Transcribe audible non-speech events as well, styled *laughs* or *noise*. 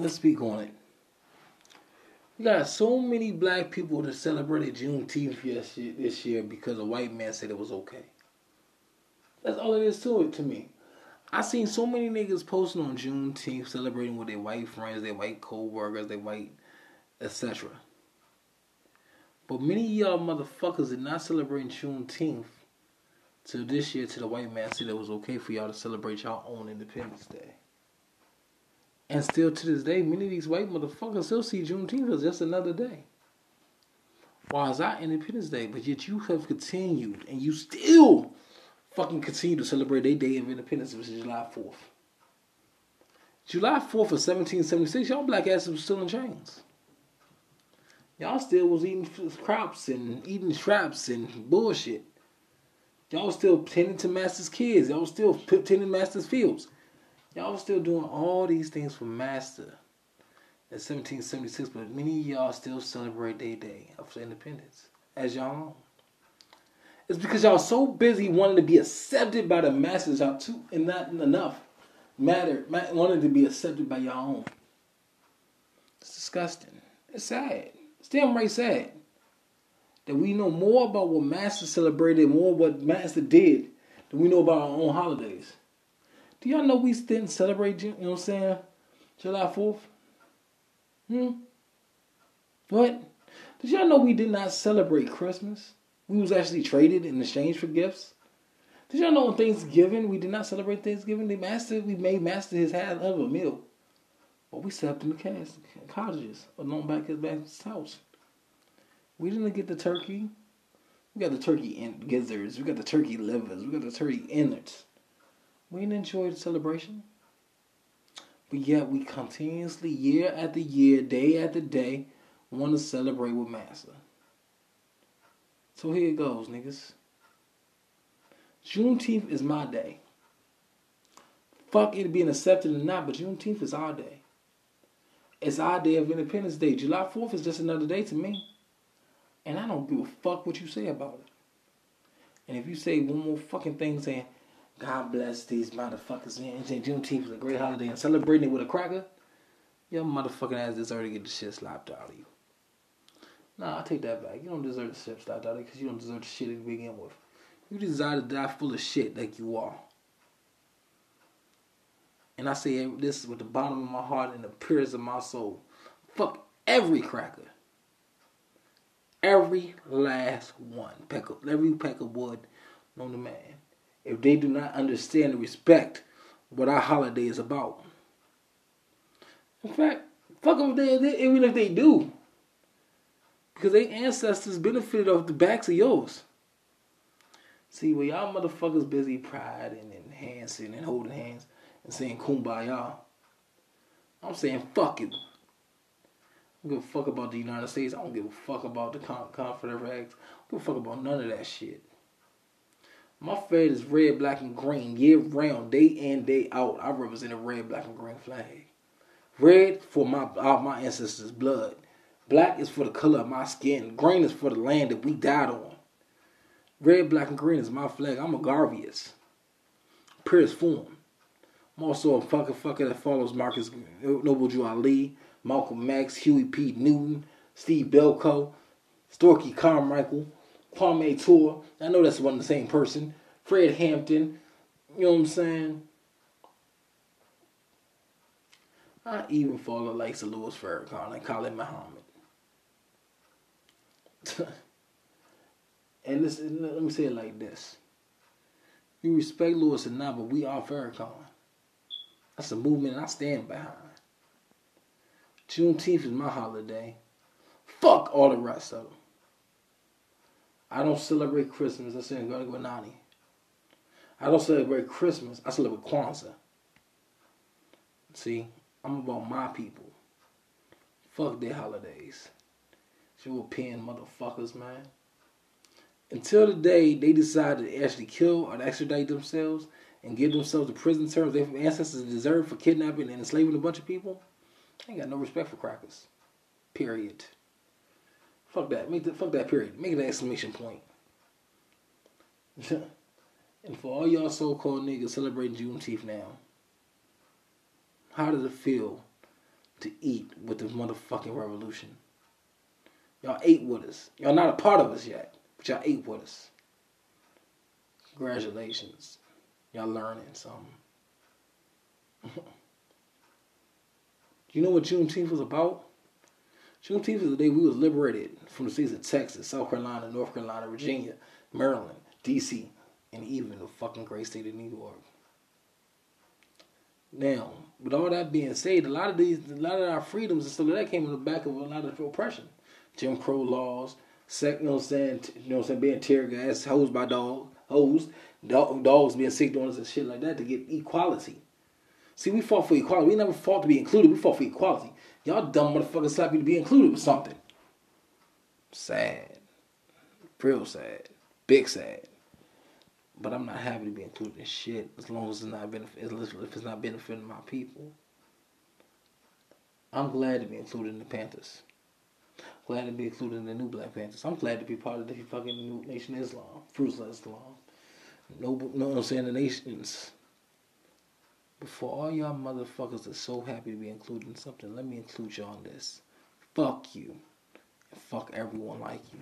let's speak on it. We got so many black people that celebrated Juneteenth this year because a white man said it was okay. That's all it is to it to me. I seen so many niggas posting on Juneteenth celebrating with their white friends, their white co-workers, their white etc. But many of y'all motherfuckers did not celebrate Juneteenth till this year till the white man said it was okay for y'all to celebrate y'all own Independence Day. And still to this day, many of these white motherfuckers still see Juneteenth as just another day. Why is our Independence Day? But yet you have continued and you still fucking continue to celebrate their day of independence, which is July 4th. July 4th of 1776, y'all black asses was still in chains. Y'all still was eating crops and eating traps and bullshit. Y'all still tending to master's kids. Y'all still tending master's fields. Y'all was still doing all these things for Master in 1776, but many y'all still celebrate their day of independence as y'all own. It's because y'all so busy wanting to be accepted by the masses, y'all too, and not enough matter wanting to be accepted by y'all own. It's disgusting. It's sad. It's damn right sad that we know more about what Master celebrated, more what Master did, than we know about our own holidays. Do y'all know we didn't celebrate, you know what I'm saying, July 4th? Hmm? What? Did y'all know we did not celebrate Christmas? We was actually traded in exchange for gifts. Did y'all know on Thanksgiving we did not celebrate Thanksgiving? The master we made master his half of a meal. But we slept in the cast, cottages along back his back house. We didn't get the turkey. We got the turkey in gizzards. We got the turkey livers. We got the turkey innards. We enjoy the celebration. But yet we continuously, year after year, day after day, want to celebrate with Master. So here it goes, niggas. Juneteenth is my day. Fuck it being accepted or not, but Juneteenth is our day. It's our day of Independence Day. July 4th is just another day to me. And I don't give a fuck what you say about it. And if you say one more fucking thing saying, God bless these motherfuckers, man. Juneteenth is a great holiday and celebrating it with a cracker. Your motherfucking ass deserve to get the shit slapped out of you. Nah, I take that back. You don't deserve the shit slapped out of you because you don't deserve the shit to begin with. You desire to die full of shit like you are. And I say this with the bottom of my heart and the purest of my soul. Fuck every cracker. Every last one. Peck of, every peck of wood known to man if they do not understand and respect what our holiday is about. In fact, fuck them if they, even if they do. Because their ancestors benefited off the backs of yours. See, when y'all motherfuckers busy pride and enhancing and holding hands and saying kumbaya, I'm saying fuck it. I don't give a fuck about the United States. I don't give a fuck about the Confederate Acts. I don't give a fuck about none of that shit. My flag is red, black, and green year round, day in, day out. I represent a red, black, and green flag. Red for my my ancestors' blood. Black is for the color of my skin. Green is for the land that we died on. Red, black, and green is my flag. I'm a Garveyist. Purest form. I'm also a fucker fucker that follows Marcus Noble Drew Ali, Malcolm X, Huey P. Newton, Steve Biko, Stokely Carmichael, Kwame Ture. I know that's one the same person. Fred Hampton. You know what I'm saying? I even follow likes of Louis Farrakhan and Khalid Muhammad. *laughs* and this, let me say it like this. You respect Louis or not, but we are Farrakhan. That's a movement I stand behind. Juneteenth is my holiday. Fuck all the rest of them. I don't celebrate Christmas. I celebrate Gwanani. I don't celebrate Christmas. I celebrate Kwanzaa. See, I'm about my people. Fuck their holidays. European motherfuckers, man. Until the day they decide to actually kill or extradite themselves and give themselves the prison terms their ancestors deserve for kidnapping and enslaving a bunch of people, I ain't got no respect for crackers. Period. Fuck that. Make the, fuck that period. Make an exclamation point. *laughs* and for all y'all so-called niggas celebrating Juneteenth now, how does it feel to eat with the motherfucking revolution. Y'all ate with us. Y'all not a part of us yet, but y'all ate with us. Congratulations. Y'all learning something. Do *laughs* you know what Juneteenth was about? Juneteenth was the day we was liberated from the states of Texas, South Carolina, North Carolina, Virginia, Maryland, D.C., and even the fucking great state of New York. Now, with all that being said, a lot of these, a lot of our freedoms and stuff like that came in the back of a lot of oppression, Jim Crow laws, sec, you know what I'm saying, you know what I'm saying, being tear gas, hosed by dogs, hosed, dog, dogs being sick on us and shit like that to get equality. See, we fought for equality. We never fought to be included. We fought for equality. Y'all dumb motherfuckers happy to be included with something. Sad. Real sad. Big sad. But I'm not happy to be included in shit as long as it's not benefit if it's not benefiting my people. I'm glad to be included in the Panthers. Glad to be included in the new Black Panthers. I'm glad to be part of the fucking new Nation Islam, Fruits Islam. No, no, I'm saying the nations. But for all y'all motherfuckers that's so happy to be included in something, let me include y'all in this. Fuck you. And fuck everyone like you.